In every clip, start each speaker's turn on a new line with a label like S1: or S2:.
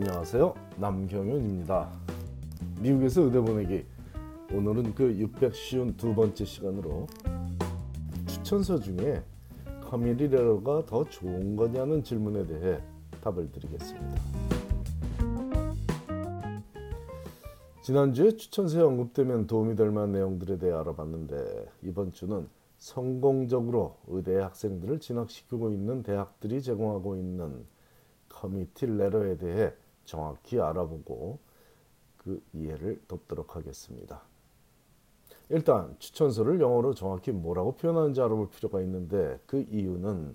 S1: 안녕하세요. 남경윤입니다. 미국에서 의대 보내기 오늘은 그 652두 번째 시간으로 추천서 중에 커뮤니티 레러가 더 좋은 거냐는 질문에 대해 답을 드리겠습니다. 지난주에 추천서에 언급되면 도움이 될 만한 내용들에 대해 알아봤는데 이번 주는 성공적으로 의대 학생들을 진학시키고 있는 대학들이 제공하고 있는 커미티 레러에 대해 정확히 알아보고 그 이해를 돕도록 하겠습니다. 일단 추천서를 영어로 정확히 뭐라고 표현하는지 알아볼 필요가 있는데 그 이유는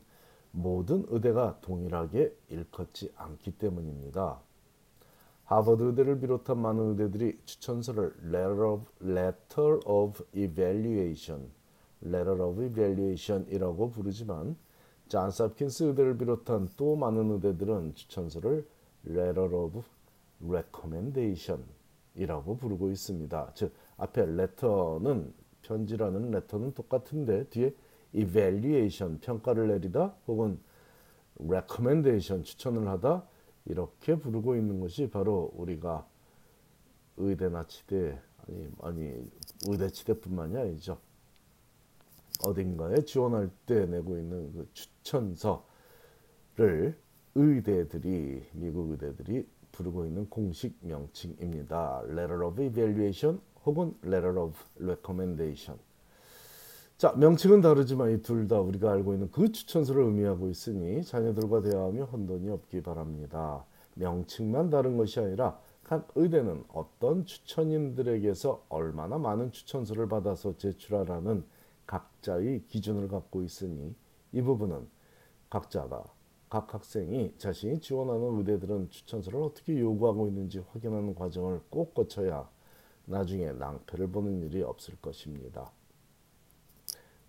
S1: 모든 의대가 동일하게 일컫지 않기 때문입니다. 하버드 의대를 비롯한 많은 의대들이 추천서를 Letter of, Letter of Evaluation, Letter of Evaluation이라고 부르지만 존스 홉킨스 의대를 비롯한 또 많은 의대들은 추천서를 Letter of Recommendation이라고 부르고 있습니다. 즉 앞에 letter는 편지라는 letter는 똑같은데 뒤에 evaluation 평가를 내리다 혹은 recommendation 추천을 하다 이렇게 부르고 있는 것이 바로 우리가 의대나 치대 아니 아니 의대 치대뿐만이 아니죠. 어딘가에 지원할 때 내고 있는 그 추천서를 의대들이 미국 의대들이 부르고 있는 공식 명칭입니다. Letter of Evaluation 혹은 Letter of Recommendation. 자, 명칭은 다르지만 이 둘 다 우리가 알고 있는 그 추천서를 의미하고 있으니 자녀들과 대화하며 혼돈이 없기 바랍니다. 명칭만 다른 것이 아니라 각 의대는 어떤 추천인들에게서 얼마나 많은 추천서를 받아서 제출하라는 각자의 기준을 갖고 있으니 이 부분은 각자가 각 학생이 자신이 지원하는 의대들은 추천서를 어떻게 요구하고 있는지 확인하는 과정을 꼭 거쳐야 나중에 낭패를 보는 일이 없을 것입니다.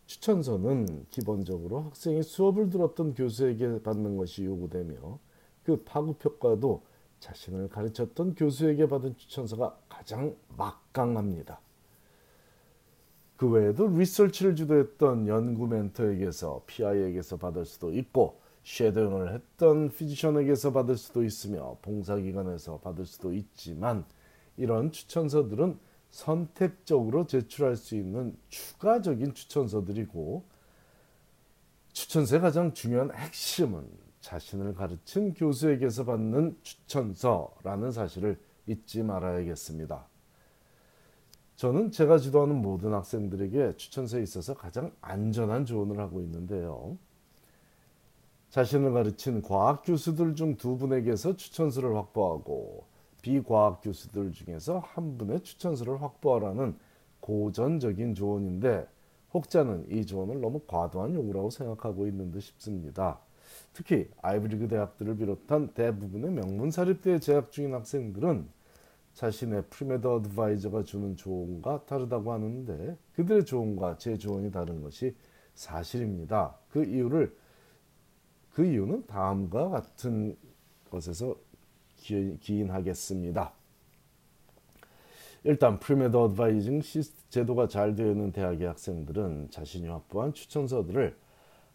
S1: 추천서는 기본적으로 학생이 수업을 들었던 교수에게 받는 것이 요구되며 그 파급효과도 자신을 가르쳤던 교수에게 받은 추천서가 가장 막강합니다. 그 외에도 리서치를 주도했던 연구 멘토에게서 PI에게서 받을 수도 있고 쉐도잉을 했던 피지션에게서 받을 수도 있으며 봉사기관에서 받을 수도 있지만 이런 추천서들은 선택적으로 제출할 수 있는 추가적인 추천서들이고 추천서의 가장 중요한 핵심은 자신을 가르친 교수에게서 받는 추천서라는 사실을 잊지 말아야겠습니다. 저는 제가 지도하는 모든 학생들에게 추천서에 있어서 가장 안전한 조언을 하고 있는데요. 자신을 가르친 과학 교수들 중 두 분에게서 추천서를 확보하고 비과학 교수들 중에서 한 분의 추천서를 확보하라는 고전적인 조언인데 혹자는 이 조언을 너무 과도한 요구라고 생각하고 있는 듯 싶습니다. 특히 아이비리그 대학들을 비롯한 대부분의 명문 사립대에 재학 중인 학생들은 자신의 premed advisor가 주는 조언과 다르다고 하는데 그들의 조언과 제 조언이 다른 것이 사실입니다. 그 이유를 그 이유는 다음과 같은 것에서 기인하겠습니다. 일단 premed advising 제도가 잘 되어 있는 대학의 학생들은 자신이 확보한 추천서들을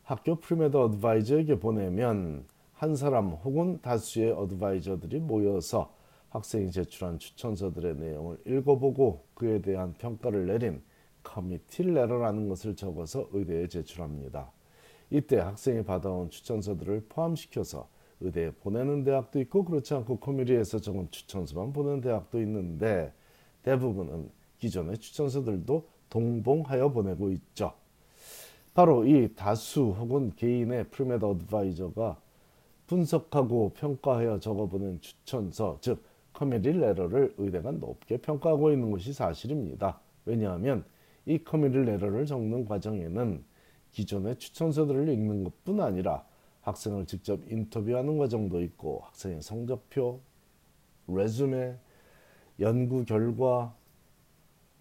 S1: 학교 premed advisor에게 보내면 한 사람 혹은 다수의 advisor들이 모여서 학생이 제출한 추천서들의 내용을 읽어보고 그에 대한 평가를 내린 committee letter라는 것을 적어서 의대에 제출합니다. 이때 학생이 받아온 추천서들을 포함시켜서 의대에 보내는 대학도 있고 그렇지 않고 committee에서 적은 추천서만 보내는 대학도 있는데 대부분은 기존의 추천서들도 동봉하여 보내고 있죠. 바로 이 다수 혹은 개인의 premed advisor가 분석하고 평가하여 적어보낸 추천서, 즉 committee letter를 의대가 높게 평가하고 있는 것이 사실입니다. 왜냐하면 이 committee letter를 적는 과정에는 기존의 추천서들을 읽는 것뿐 아니라 학생을 직접 인터뷰하는 과정도 있고 학생의 성적표, resume, 연구 결과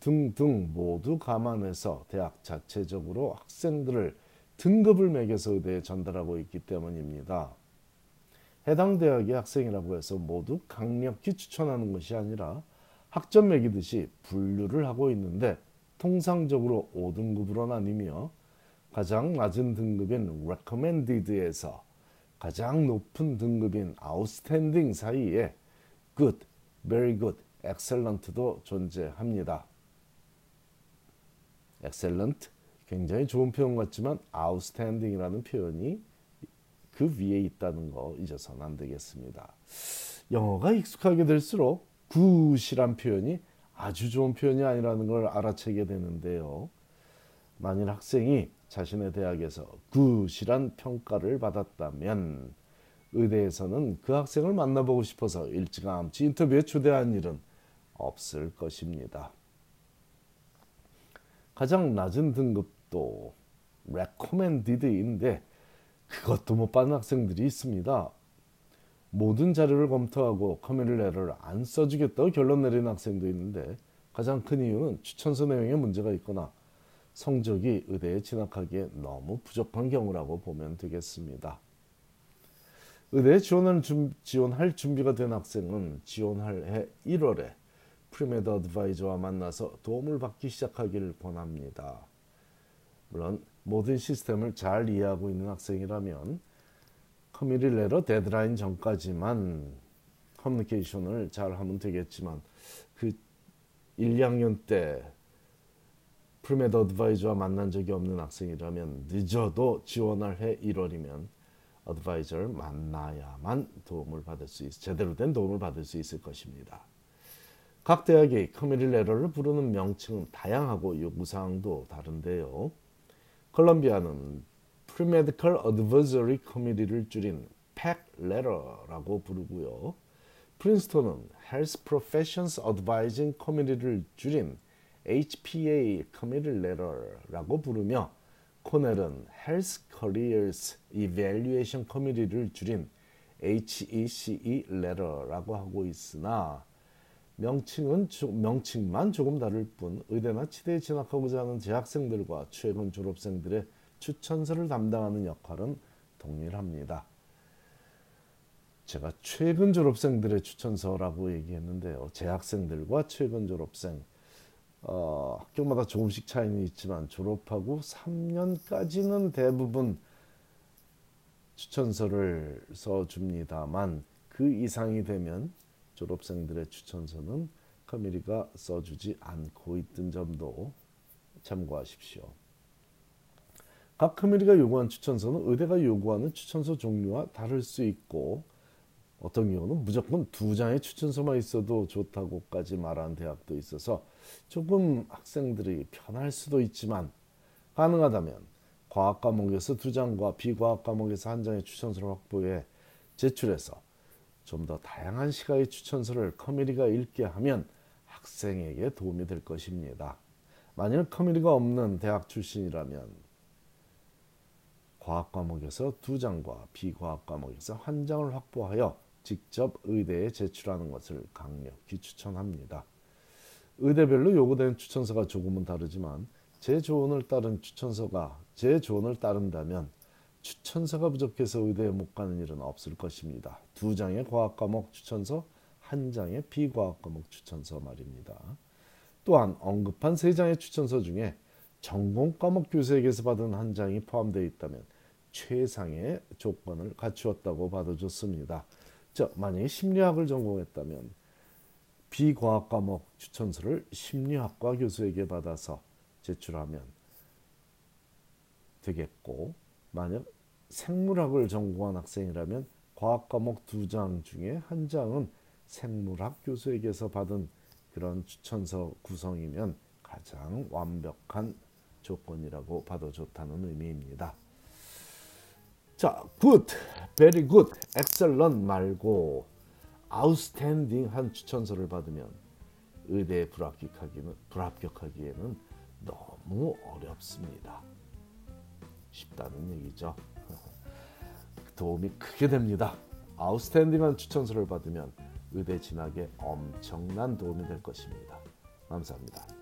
S1: 등등 모두 감안해서 대학 자체적으로 학생들을 등급을 매겨서 의대에 전달하고 있기 때문입니다. 해당 대학의 학생이라고 해서 모두 강력히 추천하는 것이 아니라 학점 매기듯이 분류를 하고 있는데 통상적으로 5등급으로 나뉘며 가장 낮은 등급인 recommended에서 가장 높은 등급인 outstanding 사이에 good, very good, excellent도 존재합니다. excellent 굉장히 좋은 표현 같지만 outstanding이라는 표현이 그 위에 있다는 거 잊어서는 안 되겠습니다. 영어가 익숙하게 될수록 good이란 표현이 아주 좋은 표현이 아니라는 걸 알아채게 되는데요. 만일 학생이 자신의 대학에서 good이란 평가를 받았다면 의대에서는 그 학생을 만나보고 싶어서 일찌감치 인터뷰에 초대한 일은 없을 것입니다. 가장 낮은 등급도 recommended인데 그것도 못 받는 학생들이 있습니다. 모든 자료를 검토하고 커뮤니티 레터를 안 써주겠다고 결론 내리는 학생도 있는데 가장 큰 이유는 추천서 내용에 문제가 있거나 성적이 의대에 진학하기에 너무 부족한 경우라고 보면 되겠습니다. 의대에 지원할, 준, 지원할 준비가 된 학생은 지원할 해 1월에 pre-med advisor와 만나서 도움을 받기 시작하기를 권합니다. 물론 모든 시스템을 잘 이해하고 있는 학생이라면 committee letter 데드라인 전까지만 커뮤니케이션을 잘 하면 되겠지만 그 1, 2학년 때 pre-med advisor와 만난 적이 없는 학생이라면 늦어도 지원할 해 1월이면 advisor를 만나야만 도움을 받을 수 있, 제대로 된 도움을 받을 수 있을 것입니다. 각 대학이 committee letter를 부르는 명칭은 다양하고 요구사항도 다른데요. 컬럼비아는 Pre-Medical Advisory Committee를 줄인 PAC Letter라고 부르고요. 프린스턴은 Health Professions Advising Committee를 줄인 HPA Committee Letter라고 부르며 코넬은 Health Careers Evaluation Committee를 줄인 HECE Letter라고 하고 있으나 명칭은 명칭만 조금 다를 뿐 의대나 치대에 진학하고자 하는 재학생들과 최근 졸업생들의 추천서를 담당하는 역할은 동일합니다. 제가 최근 졸업생들의 추천서라고 얘기했는데요. 재학생들과 최근 졸업생 어, 학교마다 조금씩 차이는 있지만 졸업하고 3년까지는 대부분 추천서를 써줍니다만 그 이상이 되면 졸업생들의 추천서는 커뮤니가 써주지 않고 있던 점도 참고하십시오. 각 커뮤니가 요구한 추천서는 의대가 요구하는 추천서 종류와 다를 수 있고 어떤 경우는 무조건 두 장의 추천서만 있어도 좋다고까지 말하는 대학도 있어서 조금 학생들이 편할 수도 있지만 가능하다면 과학 과목에서 두 장과 비과학 과목에서 한 장의 추천서를 확보해 제출해서 좀 더 다양한 시각의 추천서를 커뮤니가 읽게 하면 학생에게 도움이 될 것입니다. 만일 커뮤니가 없는 대학 출신이라면 과학 과목에서 두 장과 비과학 과목에서 한 장을 확보하여 직접 의대에 제출하는 것을 강력히 추천합니다. 의대별로 요구되는 추천서가 조금은 다르지만 제 조언을 따른 추천서가 제 조언을 따른다면 추천서가 부족해서 의대에 못 가는 일은 없을 것입니다. 두 장의 과학 과목 추천서, 한 장의 비과학 과목 추천서 말입니다. 또한 언급한 세 장의 추천서 중에 전공 과목 교수에게서 받은 한 장이 포함되어 있다면 최상의 조건을 갖추었다고 봐도 좋습니다. 자, 만약에 심리학을 전공했다면 비과학 과목 추천서를 심리학과 교수에게 받아서 제출하면 되겠고 만약 생물학을 전공한 학생이라면 과학 과목 두 장 중에 한 장은 생물학 교수에게서 받은 그런 추천서 구성이면 가장 완벽한 조건이라고 봐도 좋다는 의미입니다. 자, good, very good, excellent! 말고 outstanding 한 추천서를 받으면 의대에 불합격하기는 불합격하기에는 너무 어렵습니다. 쉽다는 얘기죠. 도움이 크게 됩니다. 아웃스탠딩한 추천서를 받으면 의대 진학에 엄청난 도움이 될 것입니다. 감사합니다.